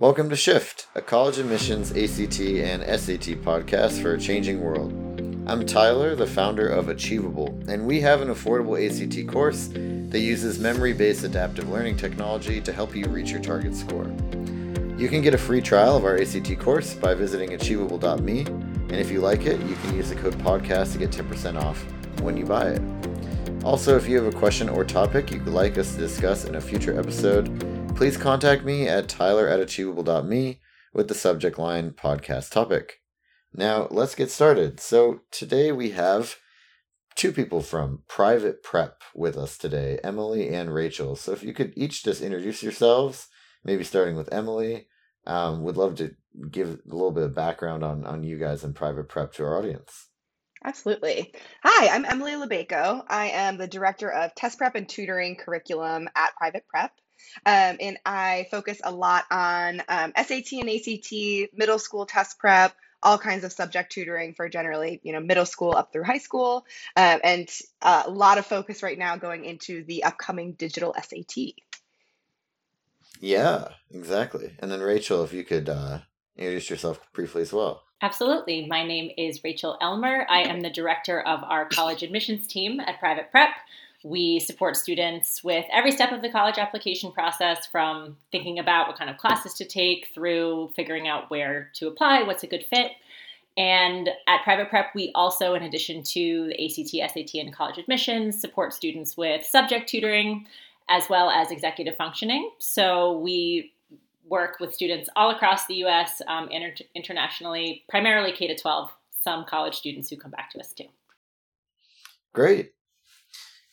Welcome to Shift, a college admissions ACT and SAT podcast for a changing world. I'm Tyler, the founder of Achievable, and we have an affordable ACT course that uses memory based adaptive learning technology to help you reach your target score. You can get a free trial of our ACT course by visiting achievable.me, and if you like it, you can use the code podcast to get 10% off when you buy it. Also, if you have a question or topic you'd like us to discuss in a future episode, please contact me at tyler at achievable.me with the subject line podcast topic. Now, let's get started. So, today we have two people from Private Prep with us today, Emily and Rachel. So, if you could each just introduce yourselves, maybe starting with Emily, um, would love to give a little bit of background on, on you guys and Private Prep to our audience. Absolutely. Hi, I'm Emily Lubejko. I am the Director of Test Prep and Tutoring Curriculum at Private Prep. Um, and I focus a lot on um, SAT and ACT, middle school test prep, all kinds of subject tutoring for generally, you know, middle school up through high school, uh, and uh, a lot of focus right now going into the upcoming digital SAT. Yeah, exactly. And then Rachel, if you could uh, introduce yourself briefly as well. Absolutely. My name is Rachel Elmer. I am the director of our college admissions team at Private Prep. We support students with every step of the college application process from thinking about what kind of classes to take through figuring out where to apply, what's a good fit. And at Private Prep, we also, in addition to the ACT, SAT, and college admissions, support students with subject tutoring as well as executive functioning. So we work with students all across the US, um, inter- internationally, primarily K 12, some college students who come back to us too. Great.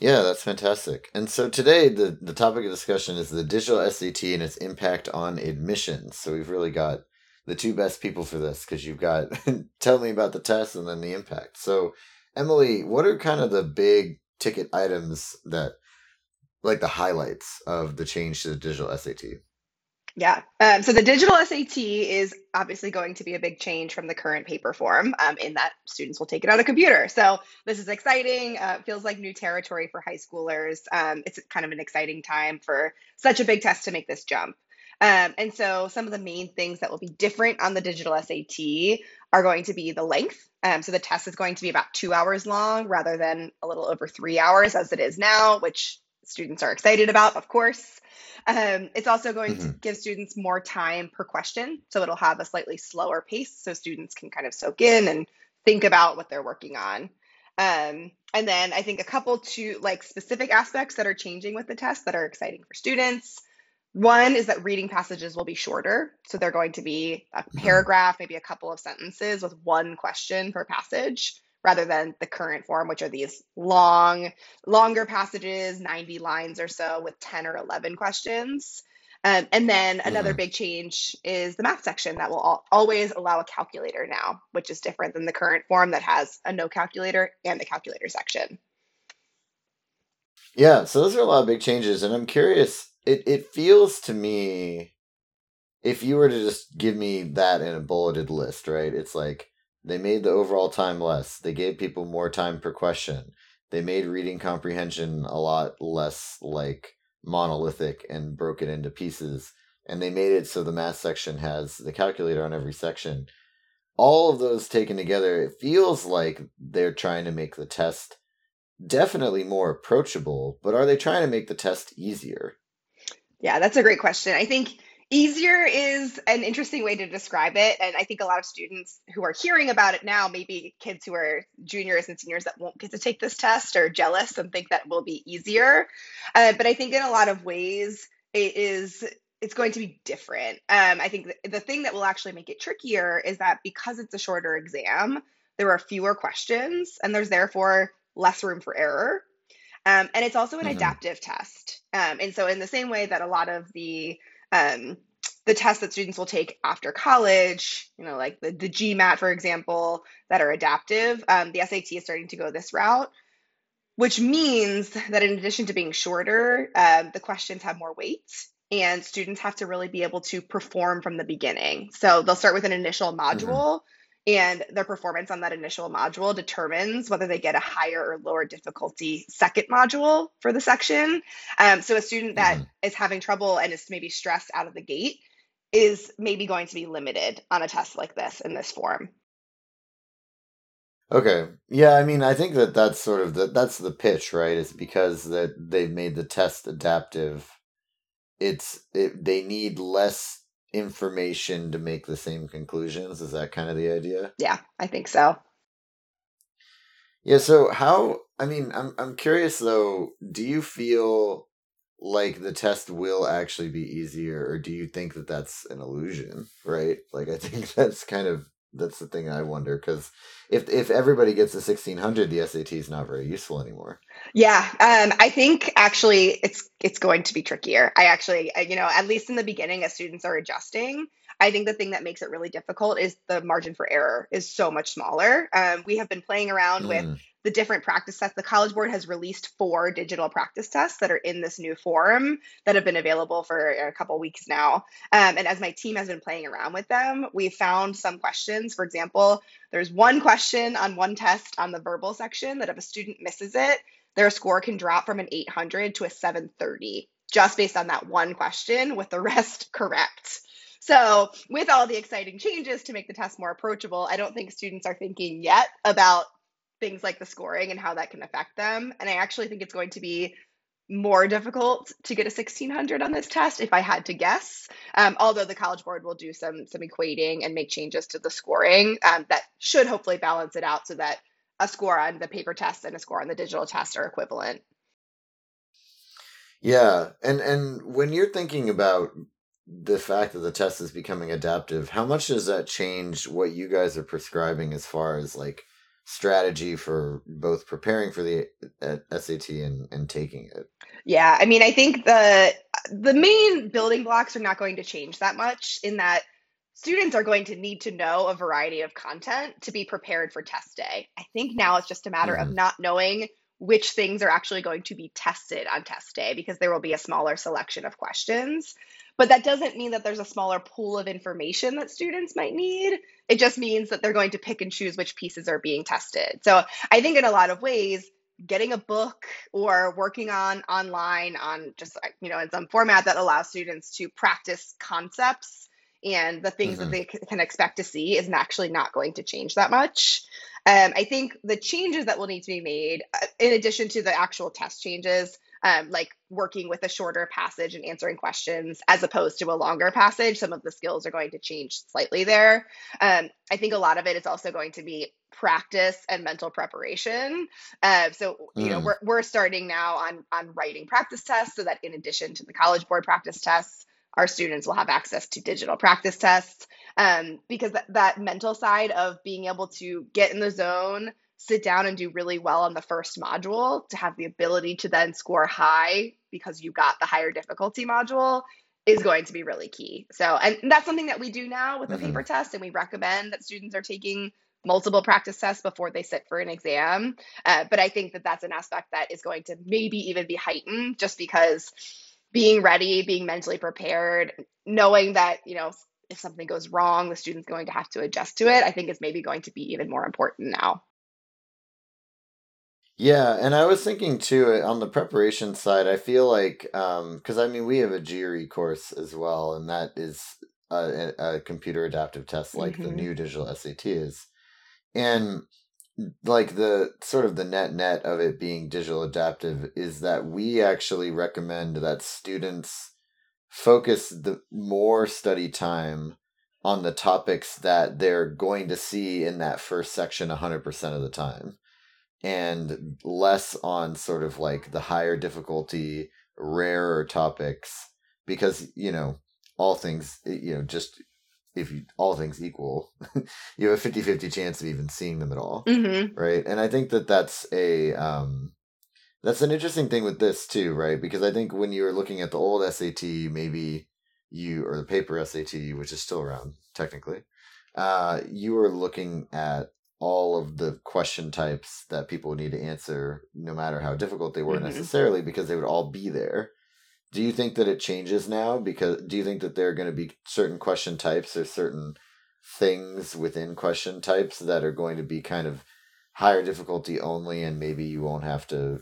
Yeah, that's fantastic. And so today, the, the topic of discussion is the digital SAT and its impact on admissions. So we've really got the two best people for this because you've got tell me about the test and then the impact. So, Emily, what are kind of the big ticket items that, like the highlights of the change to the digital SAT? Yeah. Um, so the digital SAT is obviously going to be a big change from the current paper form um, in that students will take it on a computer. So this is exciting. Uh, feels like new territory for high schoolers. Um, it's kind of an exciting time for such a big test to make this jump. Um, and so some of the main things that will be different on the digital SAT are going to be the length. Um, so the test is going to be about two hours long rather than a little over three hours as it is now, which students are excited about, of course. Um, it's also going mm-hmm. to give students more time per question. So it'll have a slightly slower pace so students can kind of soak in and think about what they're working on. Um, and then I think a couple to like specific aspects that are changing with the test that are exciting for students. One is that reading passages will be shorter. So they're going to be a mm-hmm. paragraph, maybe a couple of sentences with one question per passage rather than the current form, which are these long, longer passages, 90 lines or so with 10 or 11 questions. Um, and then another mm-hmm. big change is the math section that will al- always allow a calculator now, which is different than the current form that has a no calculator and a calculator section. Yeah, so those are a lot of big changes, and I'm curious. It it feels to me, if you were to just give me that in a bulleted list, right? It's like they made the overall time less. They gave people more time per question. They made reading comprehension a lot less like monolithic and broke it into pieces. And they made it so the math section has the calculator on every section. All of those taken together, it feels like they're trying to make the test definitely more approachable, but are they trying to make the test easier? Yeah, that's a great question. I think easier is an interesting way to describe it. And i think a lot of students who are hearing about it now maybe kids who are juniors and seniors that won't get to take this test are jealous and think that will be easier. Uh, but i think in a lot of ways it is it's going to be different. Um, i think the thing that will actually make it trickier is that because it's a shorter exam there are fewer questions and there's therefore less room for error. Um, and it's also an mm-hmm. adaptive test. Um, and so in the same way that a lot of the um, the tests that students will take after college, you know, like the, the GMAT, for example, that are adaptive. Um, the SAT is starting to go this route, which means that in addition to being shorter, um, the questions have more weight and students have to really be able to perform from the beginning. So they'll start with an initial mm-hmm. module. Mm-hmm and their performance on that initial module determines whether they get a higher or lower difficulty second module for the section. Um, so a student that mm-hmm. is having trouble and is maybe stressed out of the gate is maybe going to be limited on a test like this in this form. Okay. Yeah, I mean, I think that that's sort of the that's the pitch, right? Is because that they've made the test adaptive. It's it, they need less information to make the same conclusions. Is that kind of the idea? Yeah, I think so. Yeah, so how I mean, I'm I'm curious though, do you feel like the test will actually be easier or do you think that that's an illusion, right? Like I think that's kind of that's the thing I wonder because if if everybody gets a 1600 the SAT is not very useful anymore. Yeah, um, I think actually it's it's going to be trickier. I actually you know at least in the beginning as students are adjusting, I think the thing that makes it really difficult is the margin for error is so much smaller. Um, we have been playing around mm. with the different practice tests. The College Board has released four digital practice tests that are in this new form that have been available for a couple weeks now. Um, and as my team has been playing around with them, we found some questions. For example, there's one question on one test on the verbal section that if a student misses it, their score can drop from an 800 to a 730 just based on that one question with the rest correct. So, with all the exciting changes to make the test more approachable, I don't think students are thinking yet about things like the scoring and how that can affect them. And I actually think it's going to be more difficult to get a 1600 on this test if I had to guess. Um, although the College Board will do some some equating and make changes to the scoring um, that should hopefully balance it out so that a score on the paper test and a score on the digital test are equivalent. Yeah, and and when you're thinking about the fact that the test is becoming adaptive, how much does that change what you guys are prescribing as far as like strategy for both preparing for the uh, SAT and, and taking it? Yeah, I mean, I think the the main building blocks are not going to change that much in that students are going to need to know a variety of content to be prepared for test day. I think now it's just a matter mm-hmm. of not knowing which things are actually going to be tested on test day because there will be a smaller selection of questions. But that doesn't mean that there's a smaller pool of information that students might need. It just means that they're going to pick and choose which pieces are being tested. So I think in a lot of ways, getting a book or working on online on just you know in some format that allows students to practice concepts and the things mm-hmm. that they can expect to see is actually not going to change that much. Um, I think the changes that will need to be made, uh, in addition to the actual test changes, um, like working with a shorter passage and answering questions as opposed to a longer passage. Some of the skills are going to change slightly there. Um, I think a lot of it is also going to be practice and mental preparation. Uh, so you mm. know we're we're starting now on on writing practice tests so that in addition to the College Board practice tests, our students will have access to digital practice tests. Um, because th- that mental side of being able to get in the zone sit down and do really well on the first module to have the ability to then score high because you got the higher difficulty module is going to be really key. So, and that's something that we do now with the mm-hmm. paper test, and we recommend that students are taking multiple practice tests before they sit for an exam. Uh, but I think that that's an aspect that is going to maybe even be heightened just because being ready, being mentally prepared, knowing that, you know, if something goes wrong, the student's going to have to adjust to it, I think is maybe going to be even more important now. Yeah, and I was thinking too uh, on the preparation side. I feel like because um, I mean we have a GRE course as well, and that is a, a computer adaptive test like mm-hmm. the new digital SAT is, and like the sort of the net net of it being digital adaptive is that we actually recommend that students focus the more study time on the topics that they're going to see in that first section 100% of the time and less on sort of like the higher difficulty, rarer topics because, you know, all things, eh, you know, just if you all things equal, you have a 50-50 chance of even seeing them at all, mm-hmm. right? And I think that that's a um that's an interesting thing with this too, right? Because I think when you were looking at the old SAT, maybe you or the paper SAT, which is still around technically, uh, you were looking at all of the question types that people would need to answer, no matter how difficult they were mm-hmm. necessarily, because they would all be there. Do you think that it changes now? Because do you think that there are going to be certain question types or certain things within question types that are going to be kind of higher difficulty only, and maybe you won't have to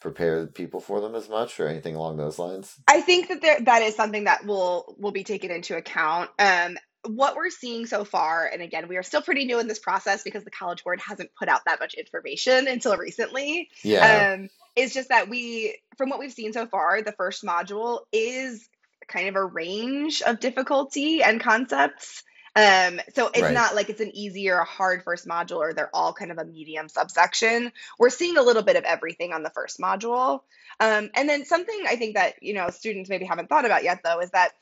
prepare people for them as much or anything along those lines? I think that there that is something that will will be taken into account. Um, what we're seeing so far, and again, we are still pretty new in this process because the College Board hasn't put out that much information until recently. Yeah. Um, is just that we, from what we've seen so far, the first module is kind of a range of difficulty and concepts. Um, so it's Right. not like it's an easy or a hard first module, or they're all kind of a medium subsection. We're seeing a little bit of everything on the first module. Um, and then something I think that you know students maybe haven't thought about yet, though, is that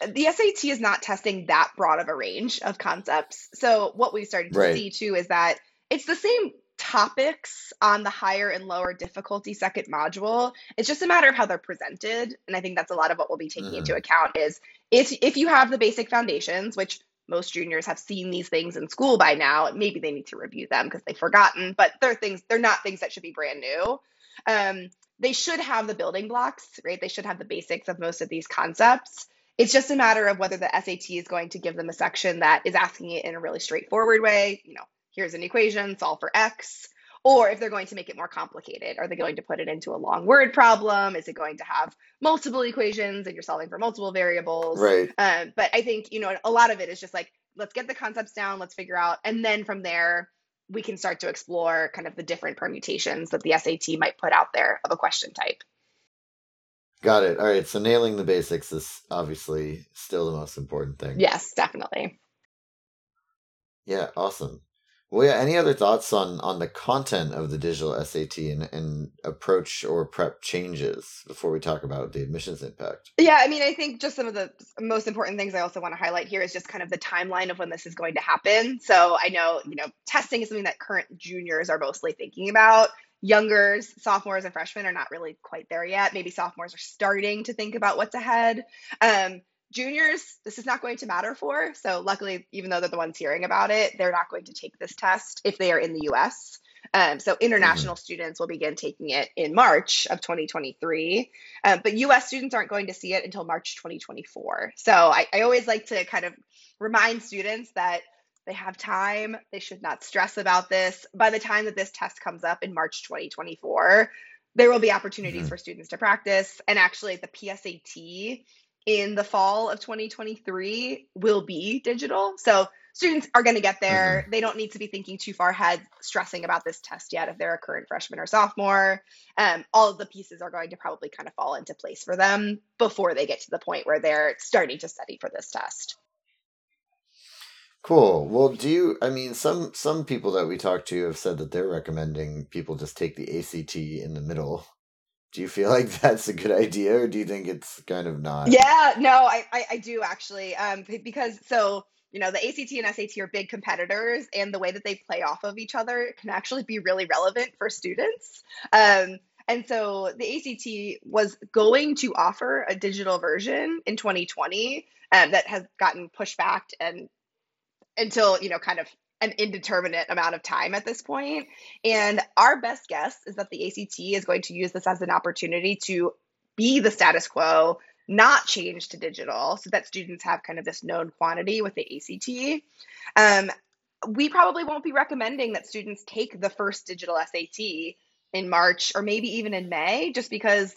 the SAT is not testing that broad of a range of concepts. So what we started to Right. see too is that it's the same topics on the higher and lower difficulty second module. It's just a matter of how they're presented, and I think that's a lot of what we'll be taking into Mhm. account is if if you have the basic foundations, which most juniors have seen these things in school by now, maybe they need to review them because they've forgotten, but they're things they're not things that should be brand new. Um, they should have the building blocks, right? They should have the basics of most of these concepts. It's just a matter of whether the SAT is going to give them a section that is asking it in a really straightforward way. You know, here's an equation, solve for X. Or if they're going to make it more complicated, are they going to put it into a long word problem? Is it going to have multiple equations and you're solving for multiple variables? Right. Um, but I think, you know, a lot of it is just like, let's get the concepts down, let's figure out, and then from there, we can start to explore kind of the different permutations that the SAT might put out there of a question type. Got it. All right. So nailing the basics is obviously still the most important thing. Yes, definitely. Yeah. Awesome. Well, yeah. Any other thoughts on on the content of the digital SAT and, and approach or prep changes before we talk about the admissions impact? Yeah, I mean, I think just some of the most important things I also want to highlight here is just kind of the timeline of when this is going to happen. So I know, you know, testing is something that current juniors are mostly thinking about. Youngers, sophomores, and freshmen are not really quite there yet. Maybe sophomores are starting to think about what's ahead. Um, juniors, this is not going to matter for. So luckily, even though they're the ones hearing about it, they're not going to take this test if they are in the US. Um, so international students will begin taking it in March of 2023. Um, but US students aren't going to see it until March 2024. So I, I always like to kind of remind students that they have time. They should not stress about this. By the time that this test comes up in March 2024, there will be opportunities Mhm. for students to practice. And actually, the PSAT in the fall of 2023 will be digital. So students are going to get there. They don't need to be thinking too far ahead, stressing about this test yet if they're a current freshman or sophomore. Um, all of the pieces are going to probably kind of fall into place for them before they get to the point where they're starting to study for this test. Cool. Well, do you? I mean, some some people that we talked to have said that they're recommending people just take the ACT in the middle. Do you feel like that's a good idea, or do you think it's kind of not? Yeah, no, I, I, I do actually. Um, because so you know the ACT and SAT are big competitors, and the way that they play off of each other can actually be really relevant for students. Um, and so the ACT was going to offer a digital version in 2020 um, that has gotten pushed back and until you know kind of an indeterminate amount of time at this point. And our best guess is that the ACT is going to use this as an opportunity to be the status quo, not change to digital, so that students have kind of this known quantity with the ACT. Um, we probably won't be recommending that students take the first digital SAT in March or maybe even in May, just because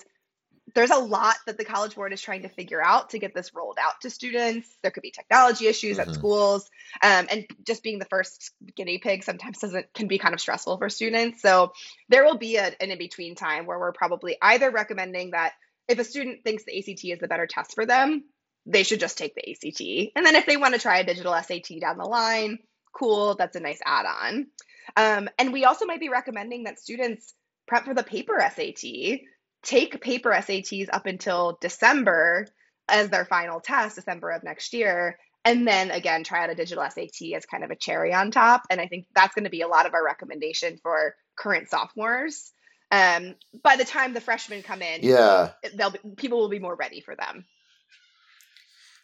there's a lot that the College Board is trying to figure out to get this rolled out to students. There could be technology issues at Mhm. schools, um, and just being the first guinea pig sometimes doesn't can be kind of stressful for students. So there will be a, an in between time where we're probably either recommending that if a student thinks the ACT is the better test for them, they should just take the ACT, and then if they want to try a digital SAT down the line, cool, that's a nice add-on. Um, and we also might be recommending that students prep for the paper SAT take paper SATs up until December as their final test, December of next year, and then again try out a digital SAT as kind of a cherry on top. And I think that's going to be a lot of our recommendation for current sophomores. Um, by the time the freshmen come in, Yeah. they'll be, people will be more ready for them.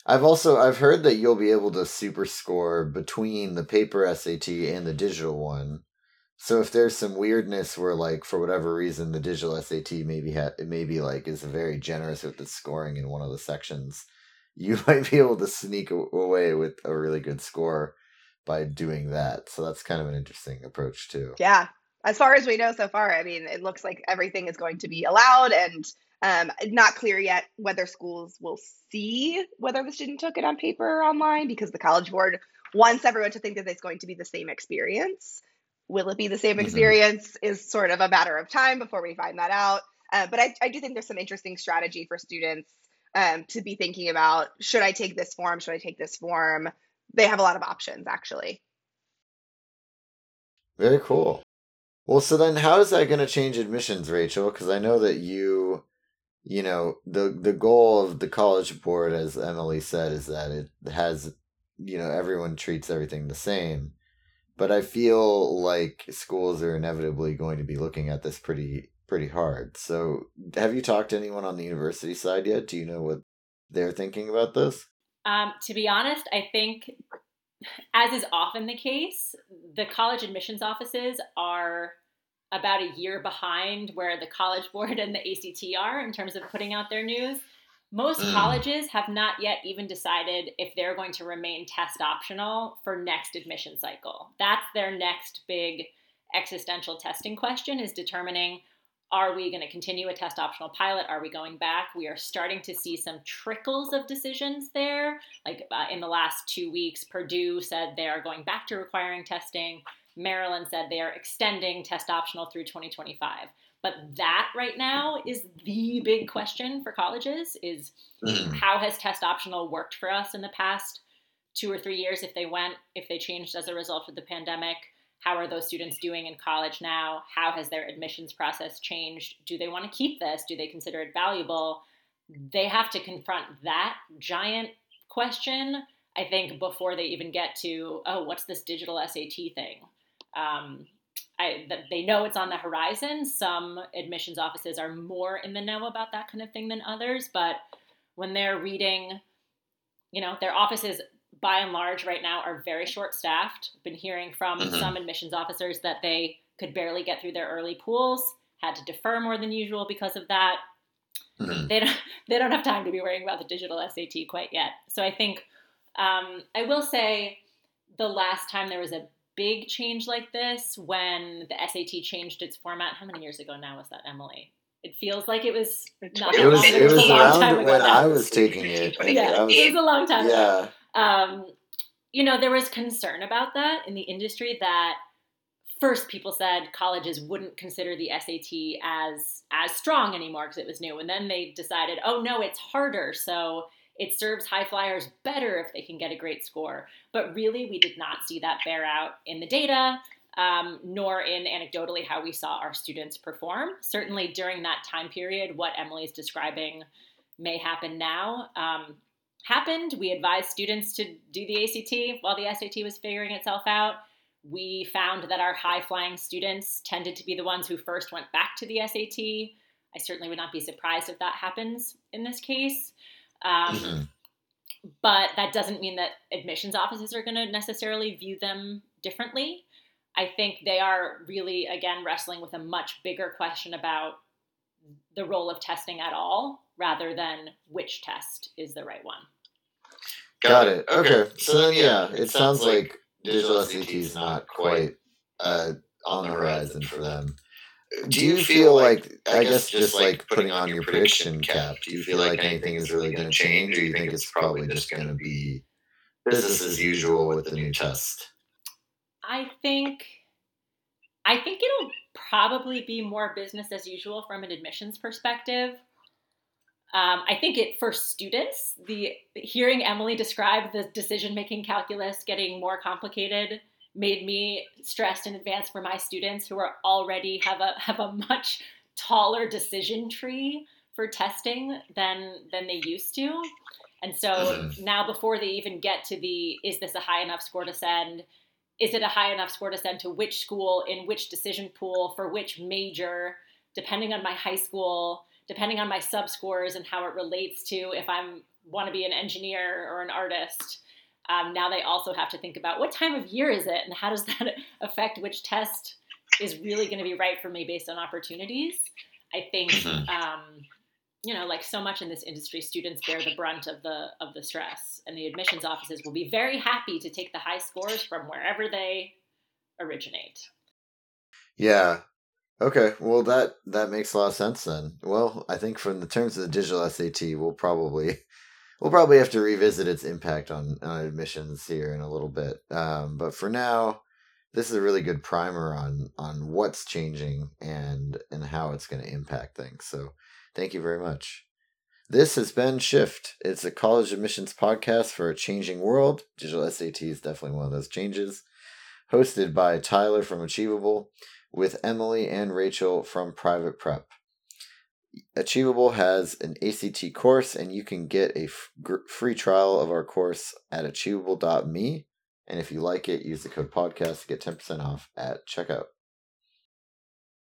I've also I've heard that you'll be able to super score between the paper SAT and the digital one. So if there's some weirdness where like for whatever reason the digital SAT maybe ha- maybe like is very generous with the scoring in one of the sections, you might be able to sneak away with a really good score by doing that. So that's kind of an interesting approach too. Yeah. as far as we know so far, I mean, it looks like everything is going to be allowed and um, not clear yet whether schools will see whether the student took it on paper or online because the College Board wants everyone to think that it's going to be the same experience. Will it be the same mm-hmm. experience mm-hmm. is sort of a matter of time before we find that out. Uh, but I, I do think there's some interesting strategy for students um, to be thinking about should I take this form? Should I take this form? They have a lot of options actually. Very cool. Well, so then how is that going to change admissions, Rachel? Because I know that you, you know, the the goal of the college board, as Emily said, is that it has, you know, everyone treats everything the same. But I feel like schools are inevitably going to be looking at this pretty pretty hard. So, have you talked to anyone on the university side yet? Do you know what they're thinking about this? Um, to be honest, I think, as is often the case, the college admissions offices are about a year behind where the College Board and the ACT are in terms of putting out their news. Most mm. colleges have not yet even decided if they're going to remain test optional for next admission cycle. That's their next big existential testing question is determining are we going to continue a test optional pilot? Are we going back? We are starting to see some trickles of decisions there. Like uh, in the last two weeks, Purdue said they are going back to requiring testing. Maryland said they are extending test optional through 2025. But that right now is the big question for colleges is how has test optional worked for us in the past two or three years if they went, if they changed as a result of the pandemic? How are those students doing in college now? How has their admissions process changed? Do they want to keep this? Do they consider it valuable? They have to confront that giant question, I think, before they even get to, oh, what's this digital SAT thing? Um, I, they know it's on the horizon. Some admissions offices are more in the know about that kind of thing than others, but when they're reading, you know, their offices by and large right now are very short staffed. Been hearing from mm-hmm. some admissions officers that they could barely get through their early pools, had to defer more than usual because of that. Mm-hmm. They don't they don't have time to be worrying about the digital SAT quite yet. So I think um, I will say the last time there was a big change like this when the SAT changed its format. How many years ago now was that, Emily? It feels like it was not it was it was, was around when I was taking it. yeah, was, it was a long time. Yeah. Um, you know, there was concern about that in the industry that first people said colleges wouldn't consider the SAT as as strong anymore because it was new, and then they decided, oh no, it's harder, so it serves high flyers better if they can get a great score. But really, we did not see that bear out in the data. Um, nor in anecdotally how we saw our students perform. Certainly during that time period, what Emily's describing may happen now. Um, happened. We advised students to do the ACT while the SAT was figuring itself out. We found that our high flying students tended to be the ones who first went back to the SAT. I certainly would not be surprised if that happens in this case. Um, mm-hmm. But that doesn't mean that admissions offices are going to necessarily view them differently. I think they are really, again, wrestling with a much bigger question about the role of testing at all rather than which test is the right one. Got it. Okay. So then, yeah, it sounds like digital SAT is not quite uh, on the horizon for them. Do you feel like, I guess, just like putting on your prediction cap, do you feel like anything is really going to change, or do you think it's probably just going to be business as usual with the new test? I think, I think it'll probably be more business as usual from an admissions perspective. Um, I think it for students, the hearing Emily describe the decision-making calculus getting more complicated made me stressed in advance for my students who are already have a have a much taller decision tree for testing than than they used to. And so mm-hmm. now before they even get to the is this a high enough score to send? Is it a high enough score to send to which school in which decision pool for which major, depending on my high school depending on my sub scores and how it relates to if I'm want to be an engineer or an artist. Um, now they also have to think about what time of year is it and how does that affect which test is really going to be right for me based on opportunities. I think, mm-hmm. um, you know, like so much in this industry, students bear the brunt of the of the stress, and the admissions offices will be very happy to take the high scores from wherever they originate. Yeah. Okay. Well, that that makes a lot of sense then. Well, I think from the terms of the digital SAT, we'll probably we'll probably have to revisit its impact on, on admissions here in a little bit. Um, but for now, this is a really good primer on on what's changing and and how it's going to impact things. So, thank you very much. This has been Shift. It's a college admissions podcast for a changing world. Digital SAT is definitely one of those changes. Hosted by Tyler from Achievable with Emily and Rachel from Private Prep. Achievable has an ACT course, and you can get a f- free trial of our course at achievable.me. And if you like it, use the code podcast to get 10% off at checkout.